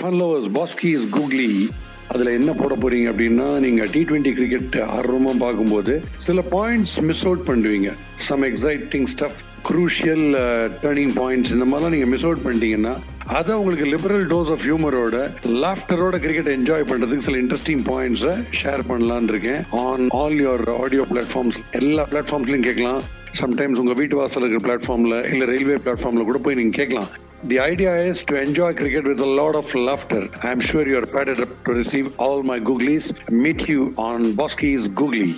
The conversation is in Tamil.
Fun lovers Baski is googly அதில் என்ன போட போறீங்க அப்படின்னா நீங்கள் டி டுவெண்ட்டி கிரிக்கெட் ஆர்வமாக பார்க்கும்போது சில பாயிண்ட்ஸ் மிஸ் அவுட் பண்ணுவீங்க. Some exciting stuff crucial turning points இந்த மாதிரிலாம் நீங்கள் மிஸ் அவுட் பண்ணிட்டீங்கன்னா அதை உங்களுக்கு லிபரல் டோஸ் ஆஃப் ஹியூமரோட லாஃப்டரோட கிரிக்கெட் என்ஜாய் பண்றதுக்கு சில இன்ட்ரெஸ்டிங் பாயிண்ட்ஸை ஷேர் பண்ணலான் இருக்கேன். On all your audio platforms எல்லா பிளாட்ஃபார்ம்ஸ்லையும் கேட்கலாம். சம்டைம்ஸ் உங்கள் வீட்டு வாசல் இருக்கிற பிளாட்ஃபார்மில் இல்லை ரயில்வே பிளாட்ஃபார்மில் கூட போய் நீங்கள் கேட்கலாம் the idea is to enjoy cricket with lot of laughter I am sure you are batted to receive all my googlies meet you on Baski is googly